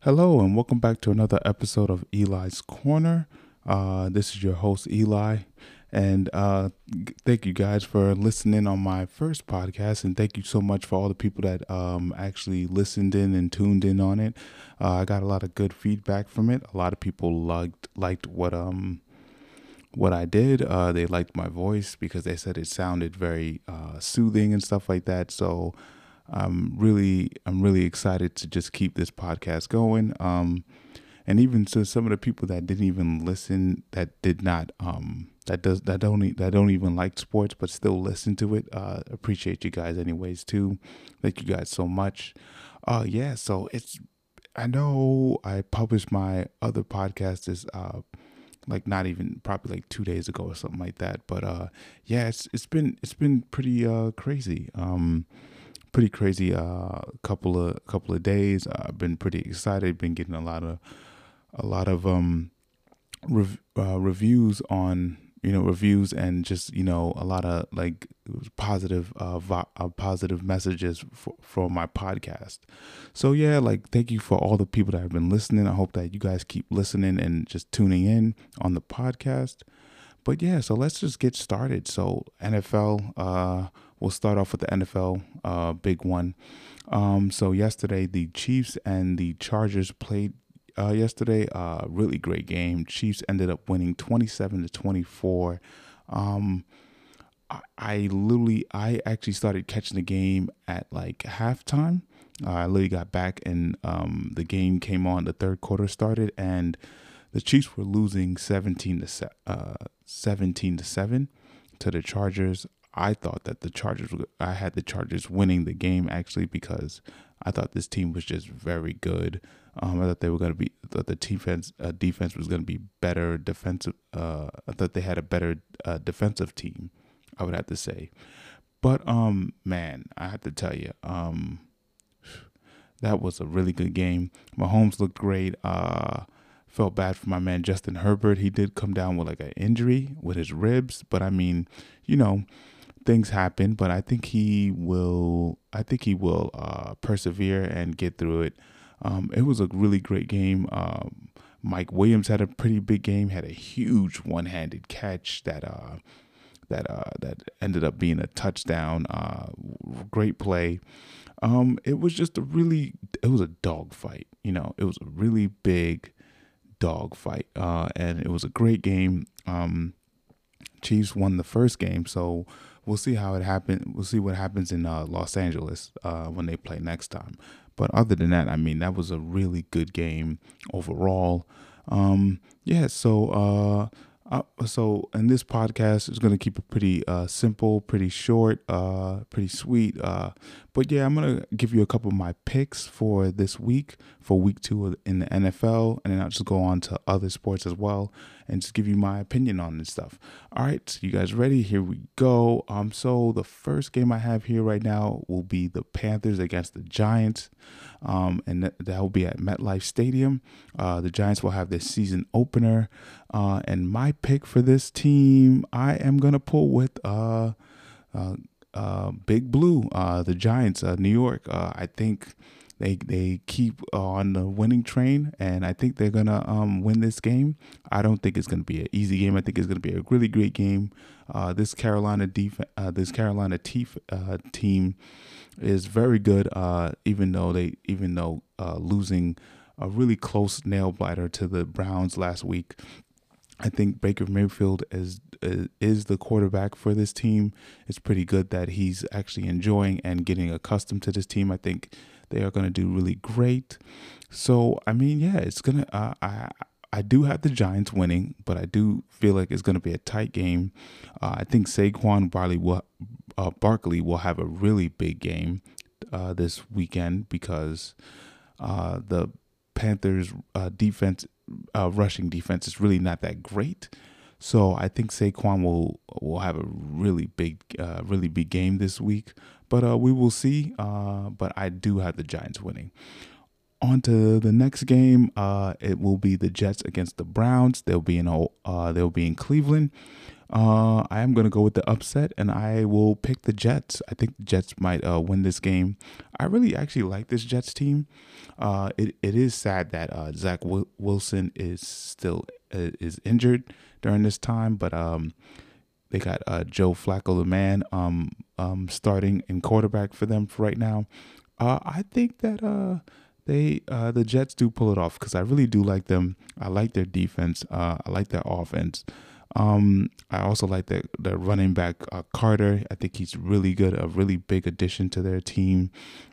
Hello, and welcome back to another episode of Eli's Corner. Uh, this is your host, Eli. And uh, thank you guys for listening on my first podcast. And thank you so much for all the people that um, actually listened in and tuned in on it. Uh, I got a lot of good feedback from it. A lot of people liked liked what um what I did. Uh, they liked my voice because they said it sounded very uh, soothing and stuff like that. So I'm really I'm really excited to just keep this podcast going. Um, and even to some of the people that didn't even listen, that did not um, that does that don't that don't even like sports, but still listen to it. Uh, appreciate you guys anyways too. Thank you guys so much. Uh, yeah. So it's I know I published my other podcast is uh like not even probably like two days ago or something like that. But uh yeah, it's it's been it's been pretty uh crazy. Um pretty crazy uh couple of couple of days. I've been pretty excited, been getting a lot of a lot of um rev- uh, reviews on you know reviews and just you know a lot of like positive uh, uh positive messages for, for my podcast. So yeah like thank you for all the people that have been listening. I hope that you guys keep listening and just tuning in on the podcast. But yeah so let's just get started. So nfl uh we'll start off with the nfl uh big one um so yesterday the chiefs and the chargers played uh, yesterday. Uh, really great game. Chiefs ended up winning 27 to 24. Um, I, I literally, I actually started catching the game at like halftime. Uh, I literally got back and um, the game came on. The third quarter started and the Chiefs were losing 17 to se- uh, 17 to seven to the Chargers. I thought that the Chargers, I had the Chargers winning the game actually because I thought this team was just very good. Um, I thought they were going to be that the defense uh, defense was going to be better defensive. Uh, I thought they had a better uh, defensive team. I would have to say, but um, man, I have to tell you, um, that was a really good game. Mahomes looked great. Uh, felt bad for my man Justin Herbert. He did come down with like an injury with his ribs, but I mean, you know, things happen. But I think he will. I think he will uh, persevere and get through it. Um, it was a really great game. Um, Mike Williams had a pretty big game. Had a huge one-handed catch that uh, that uh, that ended up being a touchdown. Uh, great play. Um, it was just a really. It was a dog fight. You know, it was a really big dog fight, uh, and it was a great game. Um, Chiefs won the first game, so we'll see how it happened. We'll see what happens in uh, Los Angeles uh, when they play next time. But other than that, I mean, that was a really good game overall. Um, yeah, so uh, uh, so in this podcast is going to keep it pretty uh, simple, pretty short, uh, pretty sweet. But yeah, I'm going to give you a couple of my picks for this week, for week two in the NFL, and then I'll just go on to other sports as well and just give you my opinion on this stuff. All right, you guys ready? Here we go. Um, so the first game I have here right now will be the Panthers against the Giants, um, and that, that will be at MetLife Stadium. Uh, the Giants will have their season opener, uh, and my pick for this team, I am gonna pull with uh, uh, uh, Big Blue, uh, the Giants, uh, New York. Uh, I think they they keep on the winning train, and I think they're gonna um, win this game. I don't think it's gonna be an easy game. I think it's gonna be a really great game. Uh, this Carolina def- uh, this Carolina team is very good. Even though they even though losing a really close nail biter to the Browns last week. I think Baker Mayfield is is the quarterback for this team. It's pretty good that he's actually enjoying and getting accustomed to this team. I think they are going to do really great. So I mean, yeah, it's gonna. Uh, I I do have the Giants winning, but I do feel like it's going to be a tight game. Uh, I think Saquon Barley will uh, Barkley will have a really big game uh, this weekend because uh, the Panthers' uh, defense, uh, rushing defense, is really not that great. So I think Saquon will will have a really big, uh, really big game this week. But uh, we will see. Uh, but I do have the Giants winning. On to the next game. Uh, it will be the Jets against the Browns. They'll be in uh, they'll be in Cleveland. Uh, I am going to go with the upset, and I will pick the Jets. I think the Jets might uh, win this game. I really actually like this Jets team. Uh, it it is sad that uh, Zach Wilson is still uh, is injured during this time, but um, they got uh, Joe Flacco, the man, um, um, starting in quarterback for them for right now. Uh, I think that uh, they uh, the Jets do pull it off because I really do like them. I like their defense. Uh, I like their offense. Um, I also like the the running back uh, Carter. I think he's really good, a really big addition to their team.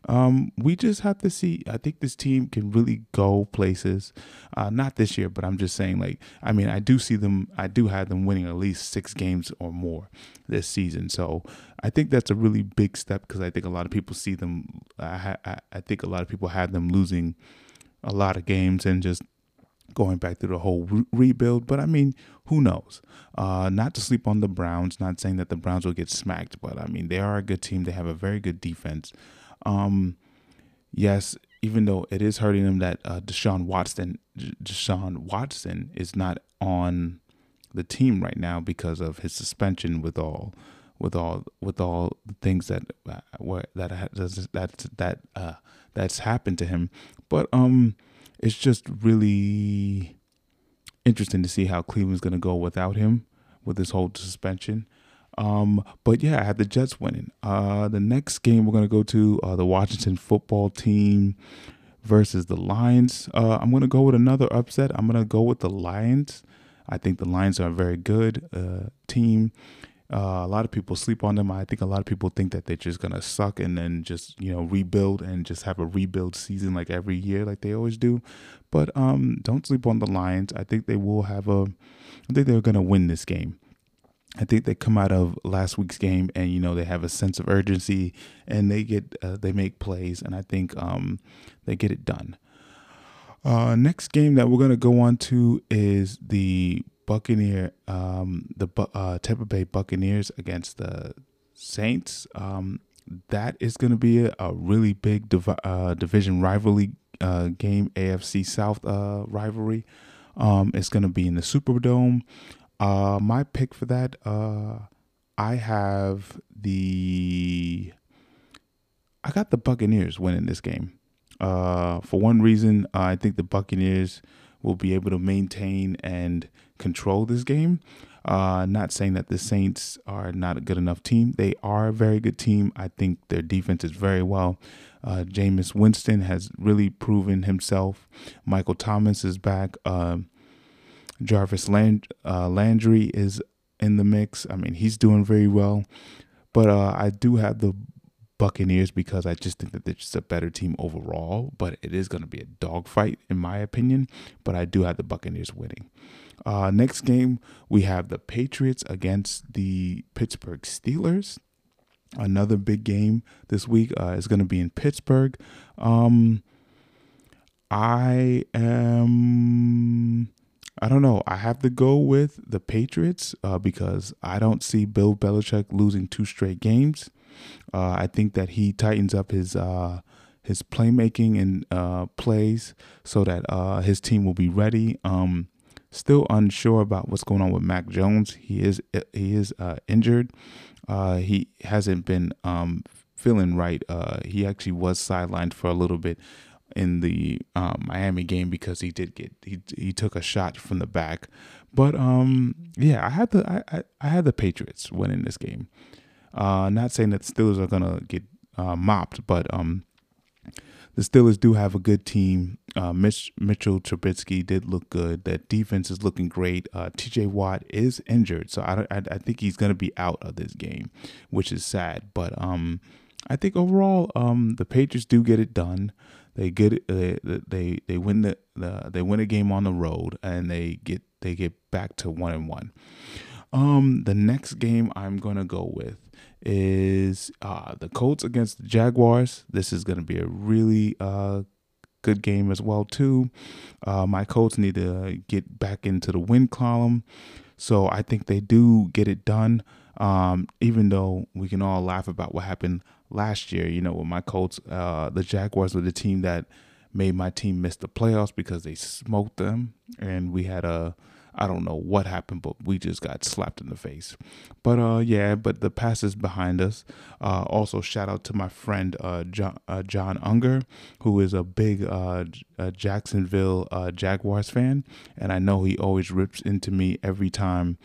Um, we just have to see. I think this team can really go places. Uh, not this year, but I'm just saying. Like, I mean, I do see them. I do have them winning at least six games or more this season. So I think that's a really big step because I think a lot of people see them. I, I, I think a lot of people had them losing a lot of games and just going back through the whole re- rebuild. But I mean, who knows? Uh, not to sleep on the Browns. Not saying that the Browns will get smacked, but I mean, they are a good team. They have a very good defense. Um, yes, even though it is hurting them that uh, Deshaun Watson, Deshaun Watson is not on the team right now because of his suspension with all with all with all the things that uh, that that that uh, that's happened to him. But um, it's just really interesting to see how Cleveland's going to go without him with this whole suspension. Um, but yeah, I had the Jets winning. Uh, the next game we're going to go to uh, the Washington football team versus the Lions. Uh, I'm going to go with another upset. I'm going to go with the Lions. I think the Lions are a very good uh, team. Uh, a lot of people sleep on them. I think a lot of people think that they're just gonna suck and then just you know rebuild and just have a rebuild season like every year, like they always do. But um, don't sleep on the Lions. I think they will have a. I think they're gonna win this game. I think they come out of last week's game and you know they have a sense of urgency and they get uh, they make plays and I think um, they get it done. Uh, next game that we're gonna go on to is the Buccaneer, um, the uh, Tampa Bay Buccaneers against the Saints. Um, that is to be a, a, really big div- uh, division rivalry uh, game, AFC South uh, rivalry. Um, it's to be in the Superdome. Uh, my pick for that, uh, I have the. I got the Buccaneers winning this game. Uh, for one reason, I think the Buccaneers will be able to maintain and control this game. Uh, not saying that the Saints are not a good enough team. They are a very good team. I think their defense is very well. Uh, Jameis Winston has really proven himself. Michael Thomas is back. Uh, Jarvis Land- uh, Landry is in the mix. I mean, he's doing very well. But uh, I do have the Buccaneers because I just think that they're just a better team overall. But it is going to be a dogfight, in my opinion. But I do have the Buccaneers winning. Uh, next game, we have the Patriots against the Pittsburgh Steelers. Another big game this week uh, is going to be in Pittsburgh. Um, I am. I don't know. I have to go with the Patriots uh, because I don't see Bill Belichick losing two straight games. Uh, I think that he tightens up his uh, his playmaking and uh, plays so that uh, his team will be ready. Um, still unsure about what's going on with Mac Jones. He is he is uh, injured. Uh, he hasn't been um, feeling right. he actually was sidelined for a little bit in the um, Miami game because he did get he he took a shot from the back. But um, yeah, I had the I, I, I had the Patriots winning this game. Uh, not saying that the Steelers are gonna get uh, mopped, but um, the Steelers do have a good team. Uh, Mitch, Mitchell Trubisky did look good. That defense is looking great. Uh, T.J. Watt is injured, so I, I, I think he's gonna be out of this game, which is sad. But um, I think overall, um, the Patriots do get it done. They get it. They they, they win the, the they win a game on the road, and they get they get back to one and one. Um, the next game I'm gonna go with is uh, the Colts against the Jaguars. This is going to be a really uh, good game as well too. Uh, my Colts need to get back into the win column, so I think they do get it done. Um, even though we can all laugh about what happened last year, you know, with my Colts, uh, the Jaguars were the team that made my team miss the playoffs because they smoked them, and we had a I don't know what happened, but we just got slapped in the face. But uh, yeah, but the past is behind us. Uh, also, shout out to my friend uh, John, uh, John Unger, who is a big uh, uh Jacksonville uh, Jaguars fan, and I know he always rips into me every time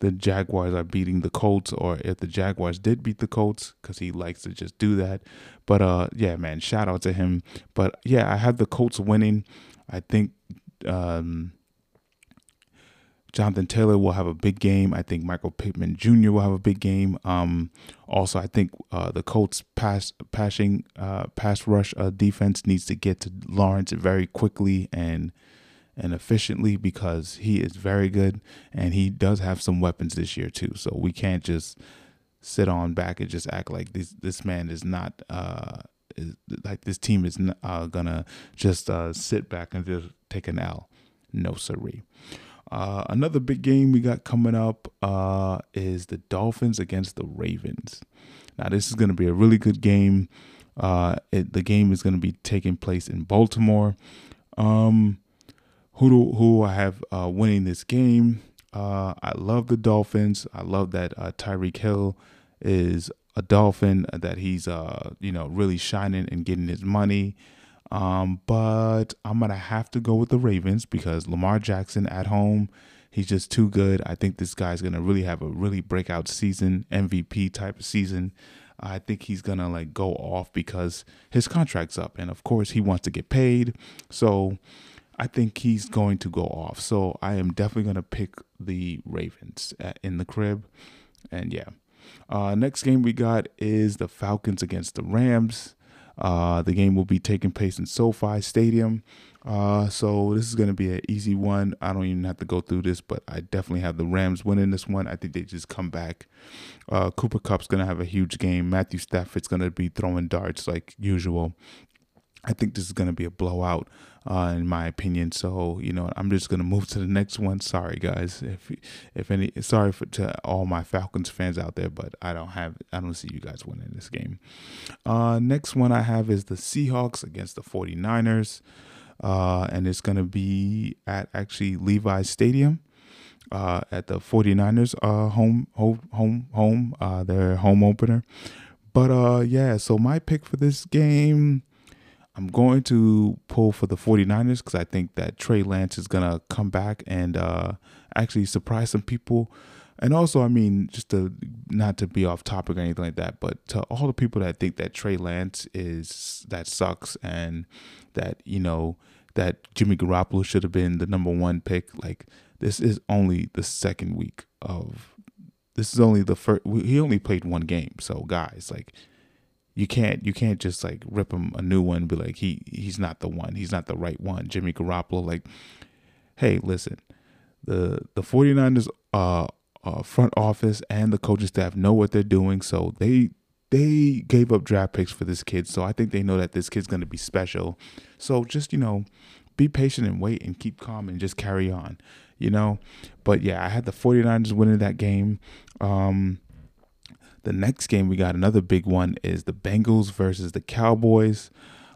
the Jaguars are beating the Colts, or if the Jaguars did beat the Colts, because he likes to just do that. But uh, yeah, man, shout out to him. But yeah, I have the Colts winning. I think um, Jonathan Taylor will have a big game. I think Michael Pittman Jr. will have a big game. Um, also, I think uh, the Colts pass passing uh, pass rush uh, defense needs to get to Lawrence very quickly and and efficiently because he is very good and he does have some weapons this year too. So we can't just sit on back and just act like this this man is not uh is, like this team is uh, gonna just uh, sit back and just take an L. No siree. Uh, another big game we got coming up uh, is the Dolphins against the Ravens. Now this is going to be a really good game. Uh, it, the game is going to be taking place in Baltimore. Um, who do, who I have uh, winning this game? Uh, I love the Dolphins. I love that Tyreek Hill is a Dolphin. That he's you know really shining and getting his money. Um, but I'm gonna have to go with the Ravens because Lamar Jackson at home, he's just too good. I think this guy's gonna really have a really breakout season, MVP type of season. I think he's gonna like go off because his contract's up, and of course he wants to get paid. So I think he's going to go off. So I am definitely to pick the Ravens in the crib. And yeah. Uh, next game we got is the Falcons against the Rams. Uh, the game will be taking place in SoFi Stadium. Uh, so this is going to be an easy one. I don't even have to go through this, but I definitely have the Rams winning this one. I think they just come back. Uh, Cooper Kupp's going to have a huge game. Matthew Stafford's going to be throwing darts like usual. I think this is going to be a blowout, uh, in my opinion. So you know, I'm just to move to the next one. Sorry, guys, if if any, sorry for to all my Falcons fans out there, but I don't have, I don't see you guys winning this game. Uh, next one I have is the Seahawks against the 49ers, uh, and it's to be at actually Levi's Stadium. Uh, at the 49ers uh, home home home home uh, their home opener but uh yeah so my pick for this game I'm going to pull for the 49ers because I think that Trey Lance is going to come back and uh, actually surprise some people. And also, I mean, just to not to be off topic or anything like that, but to all the people that think that Trey Lance is that sucks and that, you know, that Jimmy Garoppolo should have been the number one pick, like, this is only the second week of this is only the first he only played one game so guys like you can't you can't just like rip him a new one be like he he's not the one he's not the right one. Jimmy garoppolo like hey listen the the 49ers uh, uh front office and the coaching staff know what they're doing so they they gave up draft picks for this kid so i think they know that this kid's going to be special. So just you know be patient and wait and keep calm and just carry on you know? But yeah i had the 49ers winning that game. Um the next game we got another big one is the Bengals versus the Cowboys,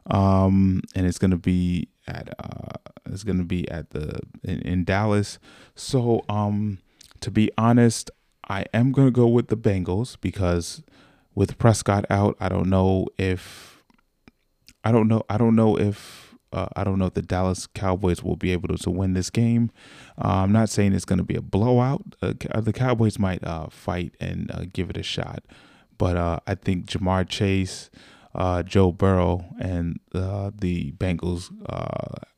um, and it's gonna be at uh, it's gonna be at the in, in Dallas. So um, to be honest, I am gonna go with the Bengals because with Prescott out, I don't know if I don't know I don't know if uh, I don't know if the Dallas Cowboys will be able to, to win this game. Uh, I'm not saying it's going to be a blowout. Uh, the Cowboys might uh, fight and uh, give it a shot, but uh, I think Ja'Marr Chase, Joe Burrow, and the Bengals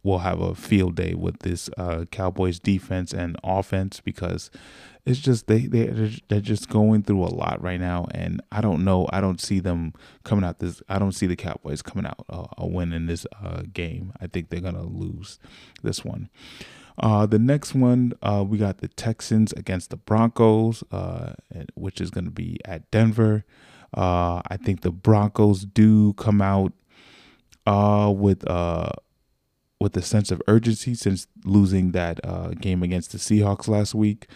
will have a field day with this Cowboys defense and offense because it's just they they they're just going through a lot right now, and I don't know. I don't see them coming out this. I don't see the Cowboys coming out uh, a win in this uh, game. I think they're gonna lose this one. Uh, the next one, uh, we got the Texans against the Broncos, uh, which is going to be at Denver. Uh, I think the Broncos do come out uh, with uh, with a sense of urgency since losing that uh, game against the Seahawks last week.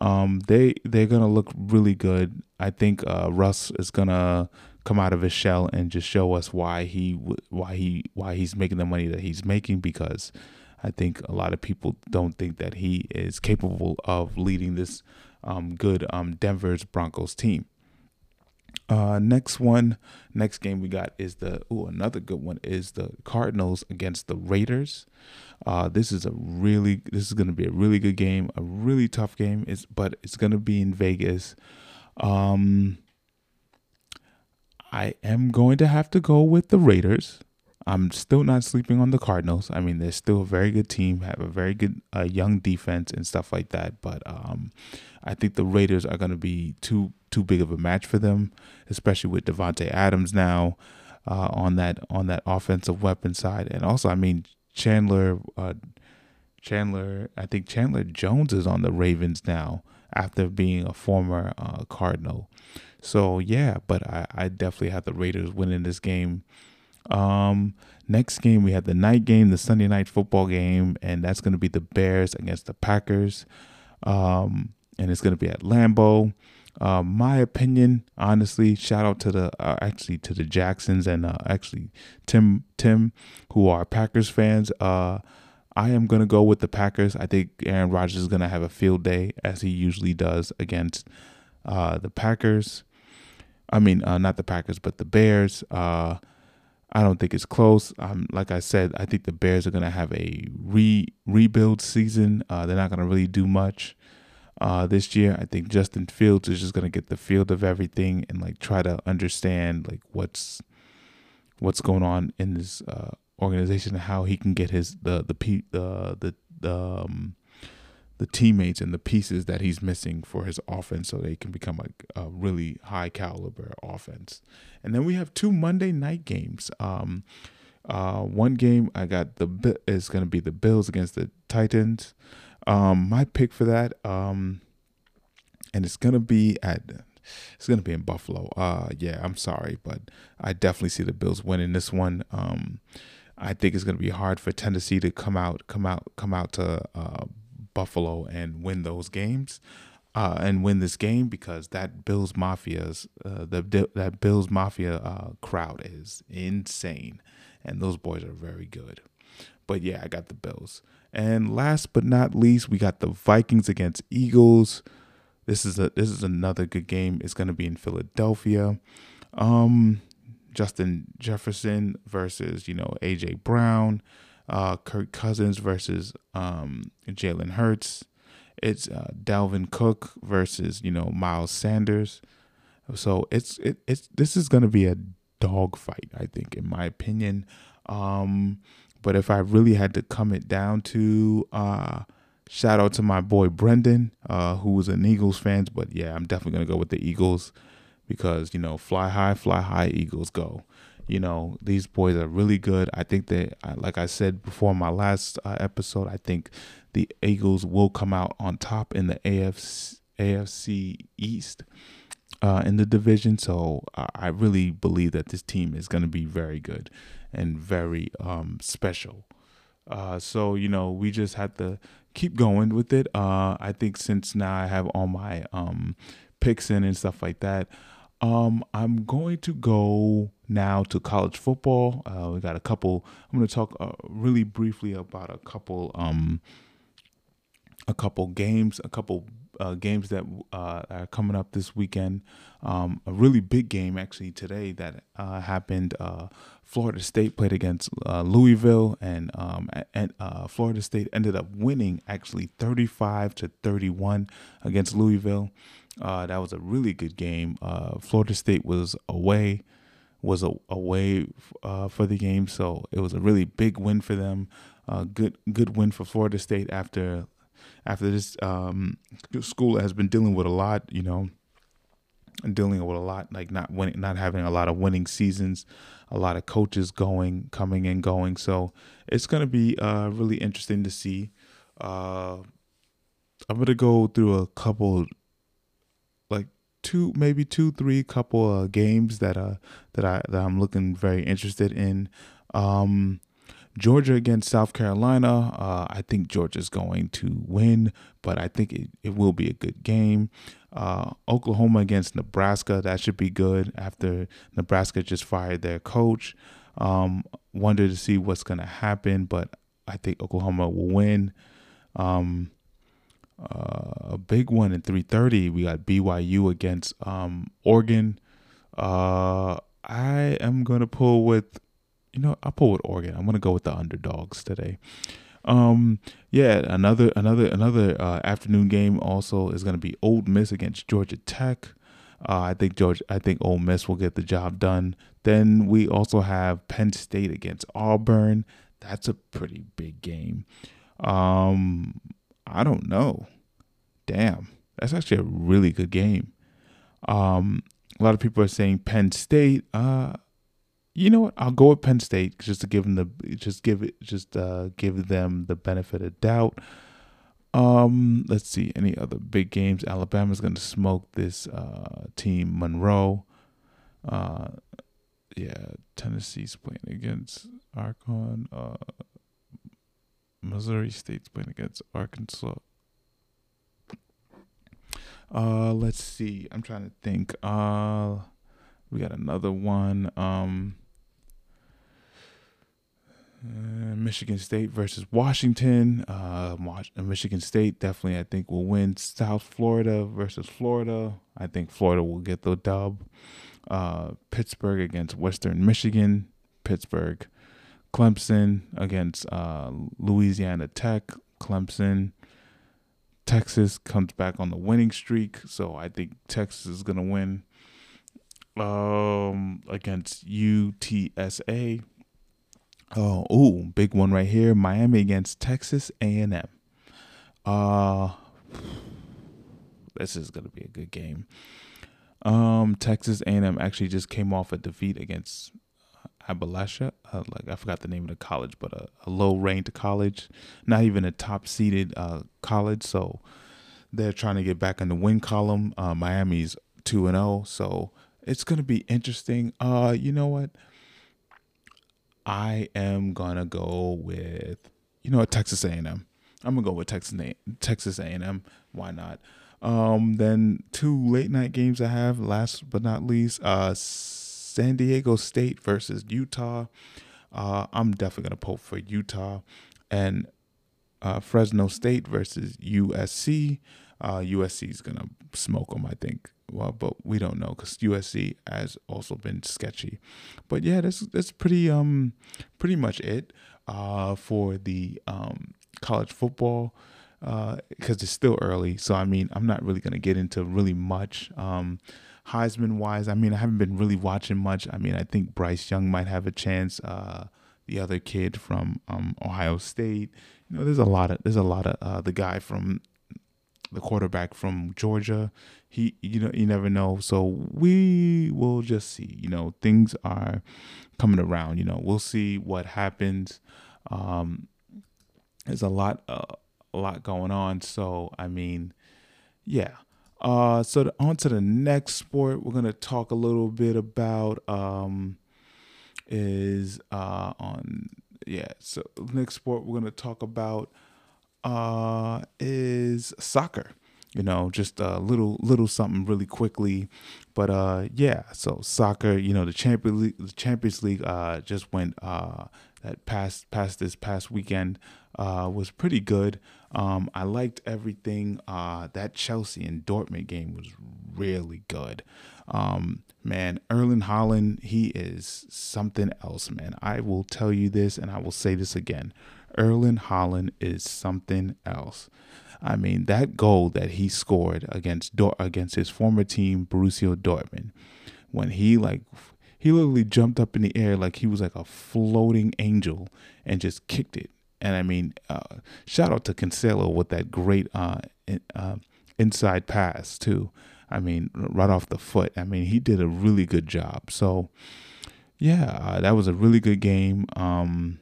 Um, they they're gonna look really good. I think uh, Russ is gonna come out of his shell and just show us why he why he why he's making the money that he's making because I think a lot of people don't think that he is capable of leading this um, good um, Denver's Broncos team. Uh, next one, next game we got is the oh another good one is the Cardinals against the Raiders. Uh, this is a really this is going to be a really good game, a really tough game. It's but it's going to be in Vegas. Um, I am going to have to go with the Raiders. I'm still not sleeping on the Cardinals. I mean, they're still a very good team, have a very good uh, young defense and stuff like that. But um, I think the Raiders are going to be too too big of a match for them, especially with Davante Adams now uh, on that on that offensive weapon side, and also I mean Chandler uh, Chandler. I think Chandler Jones is on the Ravens now after being a former uh, Cardinal. So yeah, but I, I definitely have the Raiders winning this game. Um, next game we have the night game, the Sunday night football game, and that's going to be the Bears against the Packers. Um, and it's going to be at Lambeau. Uh, my opinion, honestly, shout out to the uh, actually to the Jacksons and uh, actually Tim Tim, who are Packers fans. Uh, I am gonna go with the Packers. I think Aaron Rodgers is gonna have a field day as he usually does against uh, the Packers. I mean, uh, not the Packers, but the Bears. I don't think it's close. Um, like I said, I think the Bears are gonna have a re rebuild season. Uh, they're not gonna really do much uh, this year. I think Justin Fields is just gonna get the field of everything and like try to understand like what's what's going on in this uh, organization and how he can get his the the the the the um, the teammates and the pieces that he's missing for his offense so they can become a, a really high caliber offense. And then we have two Monday night games. Um, uh, one game I got the is going to be the Bills against the Titans. Um, my pick for that, um, and it's going to be at it's going to be in Buffalo. Uh, yeah, I'm sorry, but I definitely see the Bills winning this one. Um, I think it's going to be hard for Tennessee to come out, come out, come out to uh, Buffalo and win those games. Uh, and win this game because that Bills Mafia's uh, the that Bills Mafia uh, crowd is insane, and those boys are very good. But yeah, I got the Bills. And last but not least, we got the Vikings against Eagles. This is a this is another good game. It's going to be in Philadelphia. Um, Justin Jefferson versus you know AJ Brown uh, Kirk Cousins versus um, Jalen Hurts. It's uh, Dalvin Cook versus you know Miles Sanders. So it's it, it's this is gonna be a dog fight, I think, in my opinion. Um, but if I really had to come it down to uh, shout out to my boy Brendan, uh, who was an Eagles fan. But yeah, I'm definitely gonna go with the Eagles because you know, fly high, fly high, Eagles go. You know, these boys are really good. I think that, like I said before my last uh, episode, I think the Eagles will come out on top in the AFC, AFC East uh, in the division. So uh, I really believe that this team is going to be very good and very um, special. Uh, so you know, we just have to keep going with it. Uh, I think since now I have all my um, picks in and stuff like that. Um, I'm going to go now to college football. Uh, we got a couple. I'm going to talk uh, really briefly about a couple, um, a couple games, a couple uh, games that uh, are coming up this weekend. Um, a really big game actually today that uh, happened. Uh, Florida State played against Louisville, and um, and Florida State ended up winning actually 35 to 31 against Louisville. Uh, that was a really good game. Uh, Florida State was away, was a, away uh, for the game, so it was a really big win for them. Uh, good good win for Florida State after after this um, school has been dealing with a lot, you know, dealing with a lot like not winning, not having a lot of winning seasons, a lot of coaches going, coming and going. So it's gonna be uh, really interesting to see. Uh, I'm gonna go through a couple two, maybe two, three couple uh, games that uh that I that I'm looking very interested in. Um, Georgia against South Carolina. Uh, I think Georgia's going to win, but I think it, it will be a good game. Uh, Oklahoma against Nebraska. That should be good after Nebraska just fired their coach. Um, wonder to see what's going to happen, but I think Oklahoma will win. Um, uh, a big one in 3:30. We got BYU against um, Oregon. Uh, I am gonna pull with, you know, I'll pull with Oregon. I'm gonna go with the underdogs today. Um, yeah, another another another uh, afternoon game also is gonna be Ole Miss against Georgia Tech. Uh, I think George. I think Ole Miss will get the job done. Then we also have Penn State against Auburn. That's a pretty big game. Um, I don't know. Damn, that's actually a really good game. Um, a lot of people are saying Penn State. Uh, you know what? I'll go with Penn State just to give them the just give it just uh give them the benefit of doubt. Um, let's see any other big games. Alabama's going to smoke this uh team Monroe. Uh, yeah, Tennessee's playing against Akron. Uh, Missouri State's playing against Arkansas. Uh, let's see. I'm trying to think. Uh, we got another one. Um, uh, Michigan State versus Washington. Uh, Michigan State definitely, I think, will win. South Florida versus Florida. I think Florida will get the dub. Uh, Pittsburgh against Western Michigan. Pittsburgh. Clemson against uh, Louisiana Tech. Clemson. Texas comes back on the winning streak, so I think Texas is gonna win. Um, against UTSA. Oh, ooh, big one right here. Miami against Texas A&M. Uh this is gonna be a good game. Um, Texas A&M actually just came off a defeat against Appalachia. Uh, like I forgot the name of the college, but a, a low ranked college, not even a top seeded uh, college. So they're trying to get back in the win column. Uh, Miami's two and zero, oh, so it's gonna be interesting. Uh, you know what? I am gonna go with you know what Texas A and M. I'm gonna go with Texas A Texas A and M. Why not? Um, then two late night games I have. Last but not least, uh, San Diego State versus Utah. Uh, I'm definitely gonna pull for Utah, and uh, Fresno State versus USC. Uh, USC is gonna smoke them, I think. Well, but we don't know because USC has also been sketchy. But yeah, that's that's pretty um pretty much it uh for the um college football because uh, it's still early. So I mean, I'm not really gonna get into really much. Um, Heisman wise, I mean, I haven't been really watching much. I mean, I think Bryce Young might have a chance. Uh, the other kid from um, Ohio State. You know, there's a lot of there's a lot of uh, the guy from the quarterback from Georgia. He, you know, you never know. So we will just see. You know, things are coming around. You know, we'll see what happens. Um, there's a lot, uh, a lot going on. So I mean, yeah. Uh, so the, on to the next sport, we're gonna talk a little bit about um, is uh on yeah. So next sport we're gonna talk about uh, is soccer. You know, just a little little something really quickly, but uh, yeah. So soccer, you know, the Champions League, the Champions League uh, just went uh, that past past this past weekend uh, was pretty good. Um, I liked everything. Uh, that Chelsea and Dortmund game was really good. Um, man, Erling Haaland, he is something else, man. I will tell you this, and I will say this again. Erling Haaland is something else. I mean, that goal that he scored against Dor- against his former team, Borussia Dortmund, when he like he literally jumped up in the air like he was like a floating angel and just kicked it. And I mean, uh, shout out to Cancelo with that great uh, in, uh, inside pass too. I mean, right off the foot. I mean, he did a really good job. So, yeah, uh, that was a really good game. Um,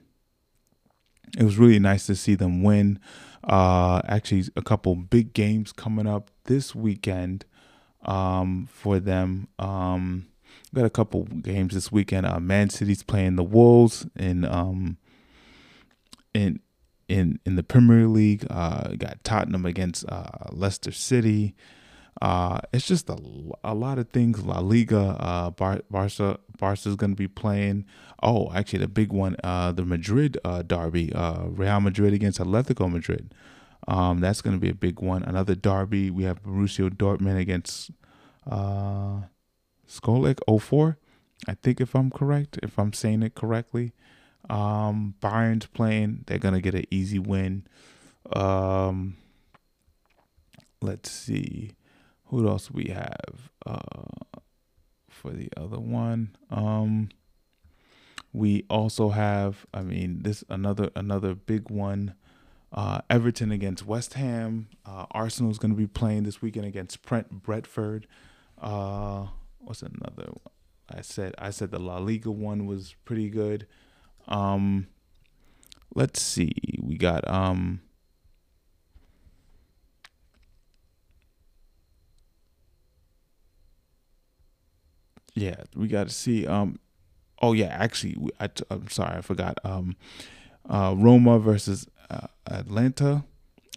it was really nice to see them win. Uh, actually, a couple big games coming up this weekend um, for them. Um, got a couple games this weekend. Uh, Man City's playing the Wolves in um, in in in the Premier League. Uh, got Tottenham against uh, Leicester City. Uh, it's just a, a lot of things. La Liga, uh, Bar- Barca, Barca's going to be playing. Oh, actually, the big one, uh, the Madrid uh, derby, uh, Real Madrid against Atletico Madrid. Um, that's going to be a big one. Another derby. We have Borussia Dortmund against uh, Skolek 04. I think if I'm correct, if I'm saying it correctly. Um, Bayern's playing. They're gonna get an easy win. Um, let's see, who else we have uh, for the other one. Um, we also have, I mean, this another another big one. Uh, Everton against West Ham. Uh, Arsenal's going to be playing this weekend against Brent Brentford. Uh, what's another? One? I said I said the La Liga one was pretty good. Um, let's see. We got um. Yeah, we got to see. Um, oh yeah, actually, I, am sorry, I forgot. Um, uh, Roma versus uh, Atalanta,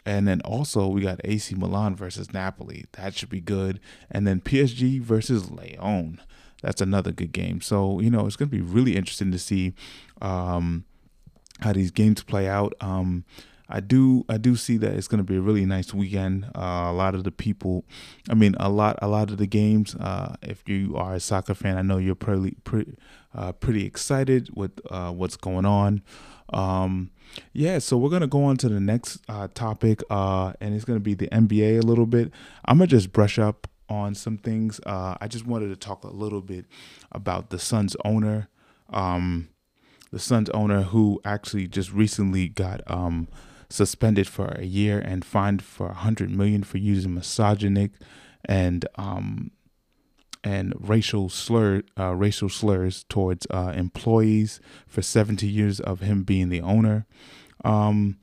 and then also we got AC Milan versus Napoli. That should be good. And then PSG versus Lyon that's another good game. So you know it's going to be really interesting to see um, how these games play out. Um, I do I do see that it's going to be a really nice weekend. Uh, a lot of the people, I mean, a lot a lot of the games. Uh, if you are a soccer fan, I know you're pretty pretty uh, pretty excited with uh, what's going on. Um, yeah, so we're gonna go on to the next uh, topic, uh, and it's gonna be the NBA a little bit. I'm gonna just brush up on some things. Uh, I just wanted to talk a little bit about the Suns owner, um, the Suns owner who actually just recently got um, suspended for a year and fined for a hundred million for using misogynic and um, and racial slur uh, racial slurs towards uh, employees for 70 years of him being the owner. Um,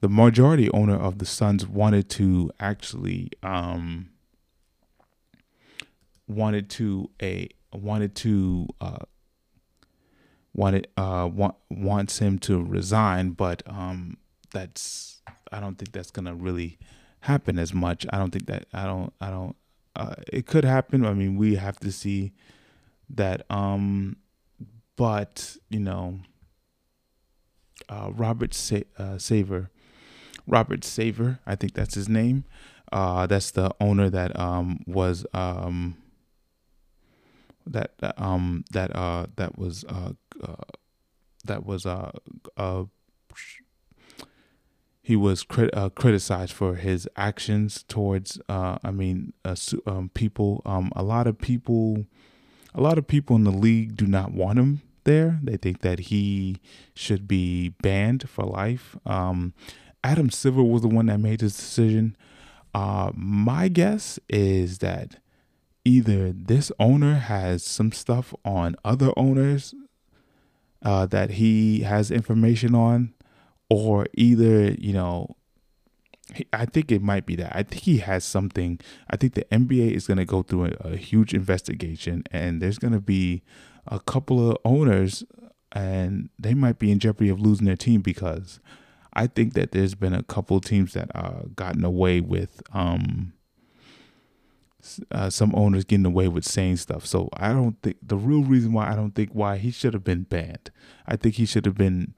the majority owner of the Suns wanted to actually um, wanted to a wanted to uh, wanted uh want, wants him to resign, but um that's I don't think that's gonna really happen as much. I don't think that I don't I don't uh, it could happen. I mean, we have to see that. Um, but you know, uh, Robert Sa- uh, Sarver, Robert Sarver, I think that's his name. Uh, that's the owner that um was um that um that uh that was uh, uh that was uh uh he was crit- uh, criticized for his actions towards uh I mean uh, um, people. Um a lot of people a lot of people in the league do not want him there. They think that he should be banned for life. Um Adam Silver was the one that made this decision. Uh my guess is that either this owner has some stuff on other owners uh, that he has information on, or either, you know, I think it might be that. I think he has something. I think the NBA is going to go through a, a huge investigation, and there's going to be a couple of owners, and they might be in jeopardy of losing their team because I think that there's been a couple of teams that uh gotten away with um uh, some owners getting away with saying stuff. So I don't think the real reason why I don't think why he should have been banned. I think he should have been,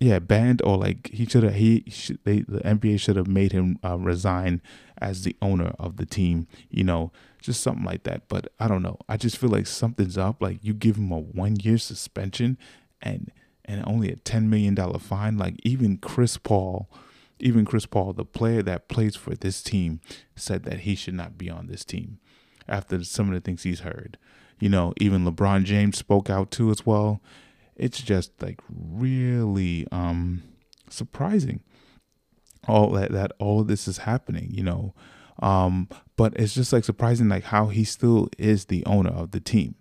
yeah, banned or like he should have he should they the NBA should have made him uh, resign as the owner of the team. You know, just something like that. But I don't know. I just feel like something's up. Like you give him a one year suspension and and only a ten million dollar fine. Like even Chris Paul even Chris Paul, the player that plays for this team, said that he should not be on this team after some of the things he's heard. You know, even LeBron James spoke out too as well. It's just like really um surprising all that that all of this is happening, you know. Um but it's just like surprising like how he still is the owner of the team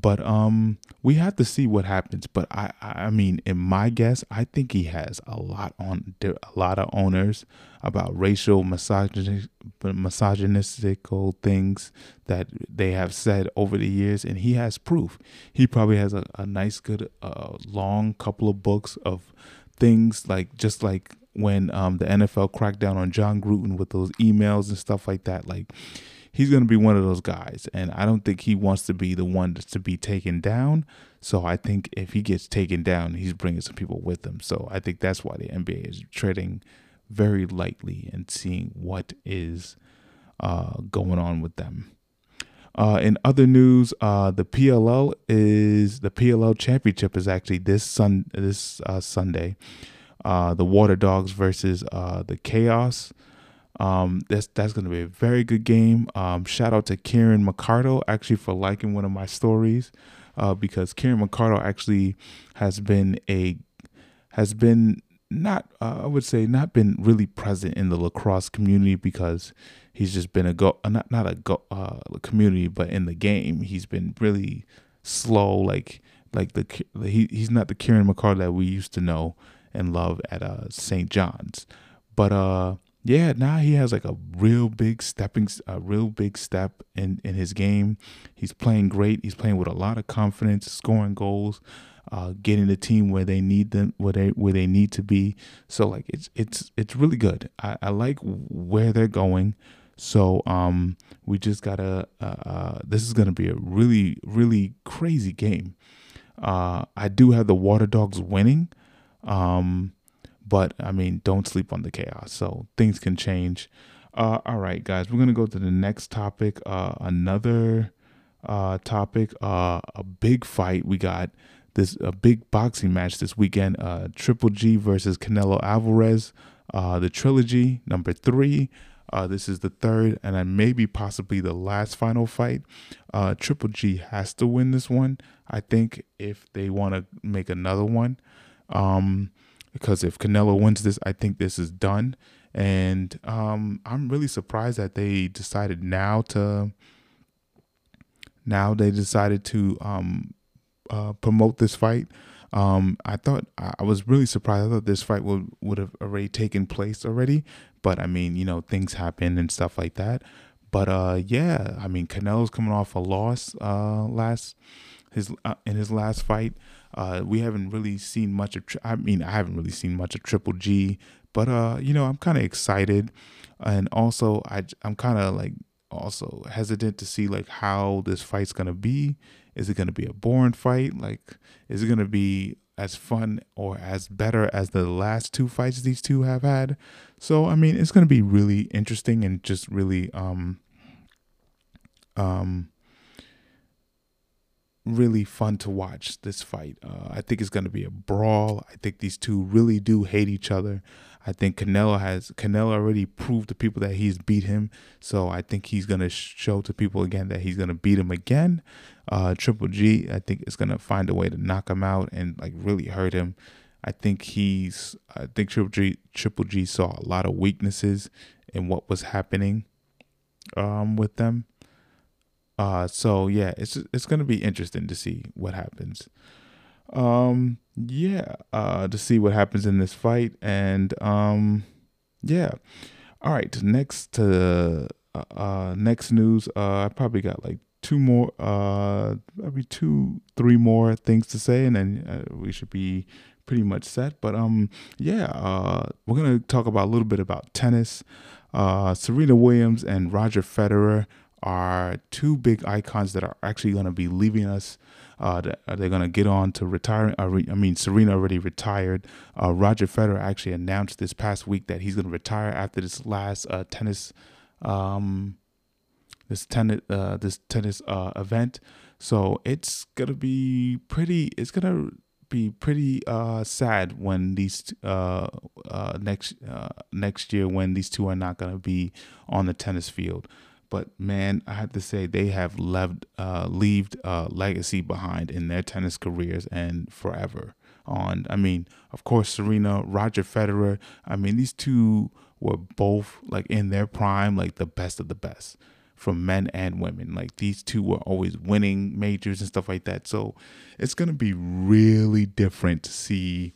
but um we have to see what happens but i i mean in my guess i think he has a lot on a lot of owners about racial misogynistic misogynistical things that they have said over the years and he has proof he probably has a, a nice good uh, long couple of books of things like just like when um, the NFL cracked down on Jon Gruden with those emails and stuff like that. Like he's going to be one of those guys, and I don't think he wants to be the one to be taken down. So I think if he gets taken down, he's bringing some people with him. So I think that's why the NBA is treading very lightly and seeing what is uh, going on with them. Uh, in other news, uh, the PLL is the PLL championship is actually this sun this uh, Sunday. Uh, the Waterdogs versus uh, the Chaos. Um, that's that's to be a very good game. Um, shout out to Kieran McArdle actually for liking one of my stories, uh, because Kieran McArdle actually has been a has been not I would say not been really present in the lacrosse community because he's just been a go uh, not not a go uh, community, but in the game he's been really slow. Like like the he he's not the Kieran McCarr that we used to know and love at uh St. John's, but uh yeah now he has like a real big stepping a real big step in in his game. He's playing great. He's playing with a lot of confidence, scoring goals. Uh, getting the team where they need them, where they where they need to be. So like it's it's it's really good. I, I like where they're going. So um, we just gotta. Uh, uh, this is gonna be a really, really crazy game. Uh, I do have the Waterdogs winning, um, but I mean, don't sleep on the chaos. So things can change. Uh, all right, guys, we're gonna go to the next topic. Uh, another uh, topic. Uh, a big fight. We got this a big boxing match this weekend. Uh, Triple G versus Canelo Alvarez. Uh, the trilogy number three. This is the third and then maybe possibly the last final fight. Triple G has to win this one, I think, if they want to make another one. Um, because if Canelo wins this, I think this is done. And um, I'm really surprised that they decided now to. Now they decided to um, uh, promote this fight. Um, I thought I was really surprised. I thought this fight would would have already taken place already, but I mean, you know, things happen and stuff like that. But uh, yeah, I mean, Canelo's coming off a loss uh, last his uh, in his last fight. Uh, we haven't really seen much of. I mean, I haven't really seen much of Triple G, but uh, you know, I'm kind of excited, and also I I'm kind of like also hesitant to see like how this fight's gonna be. Is it gonna be a boring fight? Like, is it gonna be as fun or as better as the last two fights these two have had. So I mean, it's to be really interesting and just really um um really fun to watch this fight. Uh, I think it's going to be a brawl. I think these two really do hate each other. I think Canelo has Canelo already proved to people that he's beat him. So I think he's gonna show to people again that he's gonna beat him again. Uh, Triple G, I think is gonna find a way to knock him out and like really hurt him. I think he's I think Triple G Triple G saw a lot of weaknesses in what was happening um, with them. Uh, so yeah, it's it's gonna be interesting to see what happens. Um yeah uh to see what happens in this fight and um yeah. All right next to uh, uh next news uh i probably got like two more uh maybe two three more things to say and then uh, we should be pretty much set. But um yeah uh we're gonna talk about a little bit about tennis. Uh serena williams and roger federer are two big icons that are actually going to be leaving us uh, they're going to get on to retiring. Uh, I mean, Serena already retired. Uh, Roger Federer actually announced this past week that he's going to retire after this last uh, tennis, um, this tennis, uh, this tennis uh, event. So it's gonna be pretty. It's gonna be pretty sad when these next next year when these two are not gonna be on the tennis field. But man, I have to say they have left uh, left a legacy behind in their tennis careers and forever. On, I mean, of course, Serena, Roger Federer. I mean, these two were both like in their prime, like the best of the best from men and women. Like these two were always winning majors and stuff like that. So it's gonna be really different to see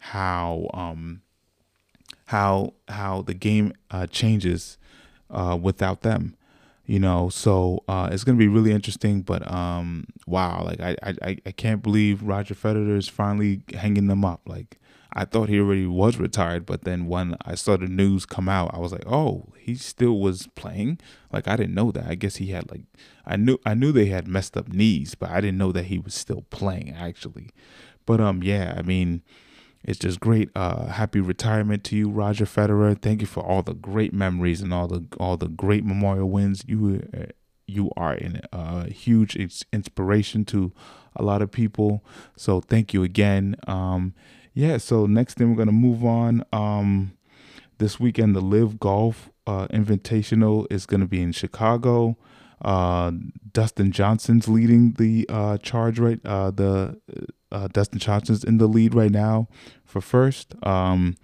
how um how how the game uh, changes uh, without them you know so uh, it's gonna be really interesting but um wow like I, I i can't believe roger federer is finally hanging them up. Like i thought he already was retired but then when i saw the news come out i was like oh he still was playing? Like i didn't know that. I guess he had like i knew i knew they had messed up knees but i didn't know that he was still playing actually. But um yeah i mean it's just great. Uh, happy retirement to you, Roger Federer. Thank you for all the great memories and all the all the great memorial wins. You uh, you are a uh, huge inspiration to a lot of people. So thank you again. Um, yeah. So next thing we're gonna move on. Um, this weekend, the LIV Golf uh, Invitational is gonna be in Chicago. Uh, Dustin Johnson's leading the uh, charge right. Uh, the uh, Dustin Johnson's in the lead right now for first. Um,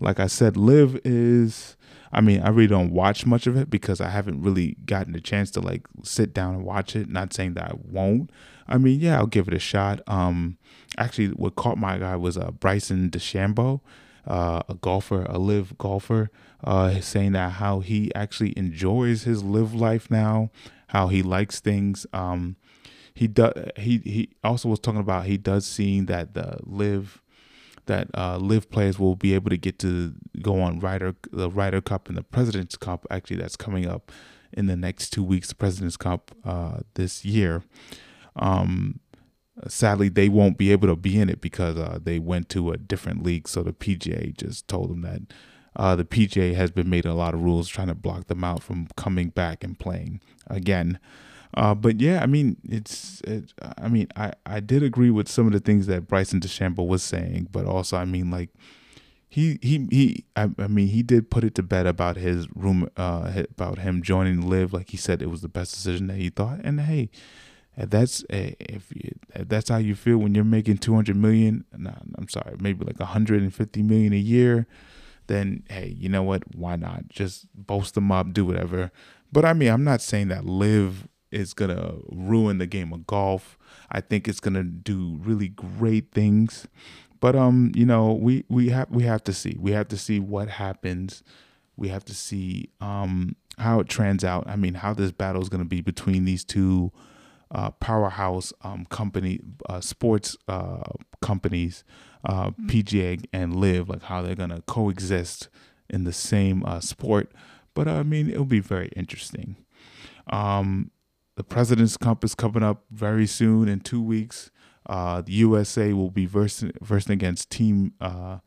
like I said, LIV is. I mean, I really don't watch much of it because I haven't really gotten a chance to like sit down and watch it. Not saying that I won't. I mean, yeah, I'll give it a shot. Um, actually, what caught my eye was uh, Bryson DeChambeau, uh, a golfer, a LIV golfer, uh, saying that how he actually enjoys his LIV life now, how he likes things. Um, he does. He he also was talking about he does seeing that the LIV that uh, LIV players will be able to get to go on Ryder the Ryder Cup and the President's Cup. Actually, that's coming up in the next two weeks. The President's Cup uh, this year. Um, sadly, they won't be able to be in it because uh, they went to a different league. So the PGA just told them that uh, the PGA has been made a lot of rules trying to block them out from coming back and playing again. Uh, but yeah, I mean, it's, it, I mean, I, I did agree with some of the things that Bryson DeChambeau was saying, but also, I mean, like, he, he, he, I, I mean, he did put it to bed about his room, uh, about him joining LIV. Like he said, it was the best decision that he thought. And hey, that's if, you, that's how you feel when you're making 200 million, nah, I'm sorry, maybe like 150 million a year, then hey, you know what? Why not just boast them up, do whatever. But I mean, I'm not saying that Is gonna ruin the game of golf. I think it's gonna do really great things. But um, you know, we we have we have to see. We have to see what happens. We have to see um how it trans out. I mean, how this battle is gonna be between these two uh, powerhouse um, company uh, sports uh, companies, uh, PGA and LIV, like how they're gonna coexist in the same uh, sport. But I mean, it'll be very interesting. Um, the President's Cup is coming up very soon in two weeks. Uh, the USA will be versing, versing against Team uh,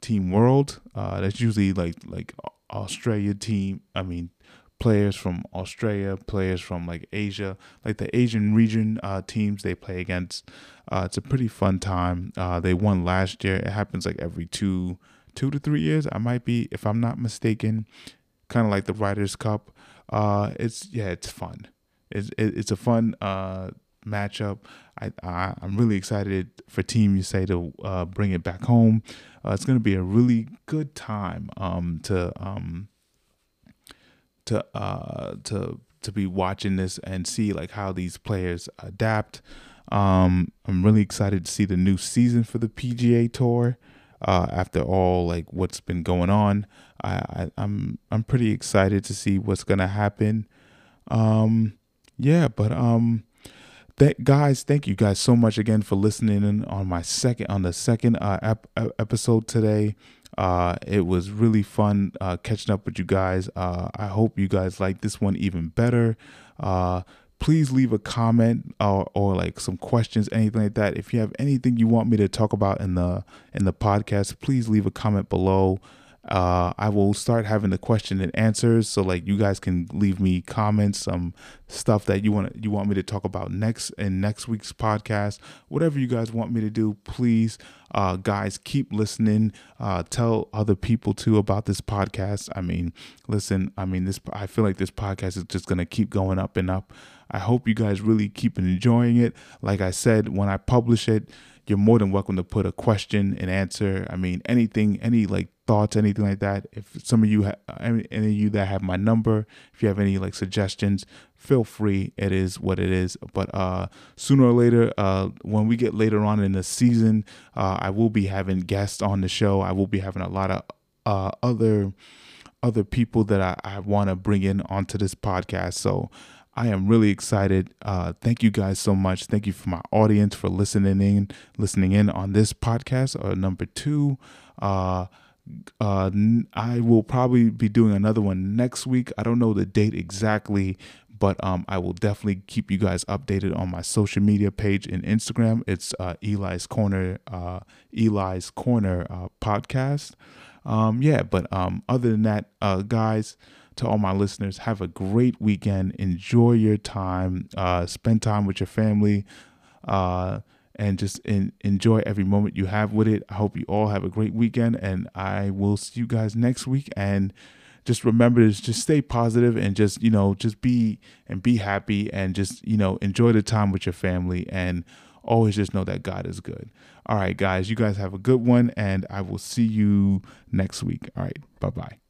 Team World. Uh, that's usually like like Australia team. I mean, players from Australia, players from like Asia, like the Asian region uh, teams they play against. Uh, it's a pretty fun time. Uh, they won last year. It happens like every two two to three years. I might be, if I'm not mistaken, kind of like the Ryder's Cup. Uh, it's yeah, it's fun. It's it's a fun uh, matchup. I, I am really excited for Team USA to uh, bring it back home. Uh, it's going to be a really good time um, to um, to uh, to to be watching this and see like how these players adapt. Um, I'm really excited to see the new season for the PGA Tour. Uh, after all, like what's been going on, I, I I'm I'm pretty excited to see what's gonna happen. Um, yeah, but um that guys, thank you guys so much again for listening in on my second on the second uh, ep- episode today. Uh, it was really fun uh, catching up with you guys. Uh, I hope you guys like this one even better. Uh, please leave a comment or, or like some questions, anything like that. If you have anything you want me to talk about in the in the podcast, please leave a comment below. Uh, I will start having the question and answers, so like you guys can leave me comments, some stuff that you want you want me to talk about next in next week's podcast. Whatever you guys want me to do, please, uh, guys, keep listening. Uh, tell other people too about this podcast. I mean, listen, I mean this. I feel like this podcast is just gonna keep going up and up. I hope you guys really keep enjoying it. Like I said, when I publish it, you're more than welcome to put a question and answer. I mean, anything, any like thoughts, anything like that. If some of you, ha- any, of you that have my number, if you have any like suggestions, feel free. It is what it is. But uh, sooner or later, uh, when we get later on in the season, uh, I will be having guests on the show. I will be having a lot of uh, other other people that I, I want to bring in onto this podcast. So I am really excited. Uh, thank you guys so much. Thank you for my audience for listening in, listening in on this podcast. Uh, number two, uh, uh, I will probably be doing another one next week. I don't know the date exactly, but um, I will definitely keep you guys updated on my social media page and Instagram. It's uh, Eli's Corner, uh, Eli's Corner uh, podcast. Um, yeah, but um, other than that, uh, guys, to all my listeners, have a great weekend. Enjoy your time. Uh, spend time with your family. Uh, and just in, enjoy every moment you have with it. I hope you all have a great weekend, and I will see you guys next week. And just remember to just stay positive and just you know just be and be happy and just you know enjoy the time with your family and always just know that God is good. All right, guys, you guys have a good one, and I will see you next week. All right, bye bye.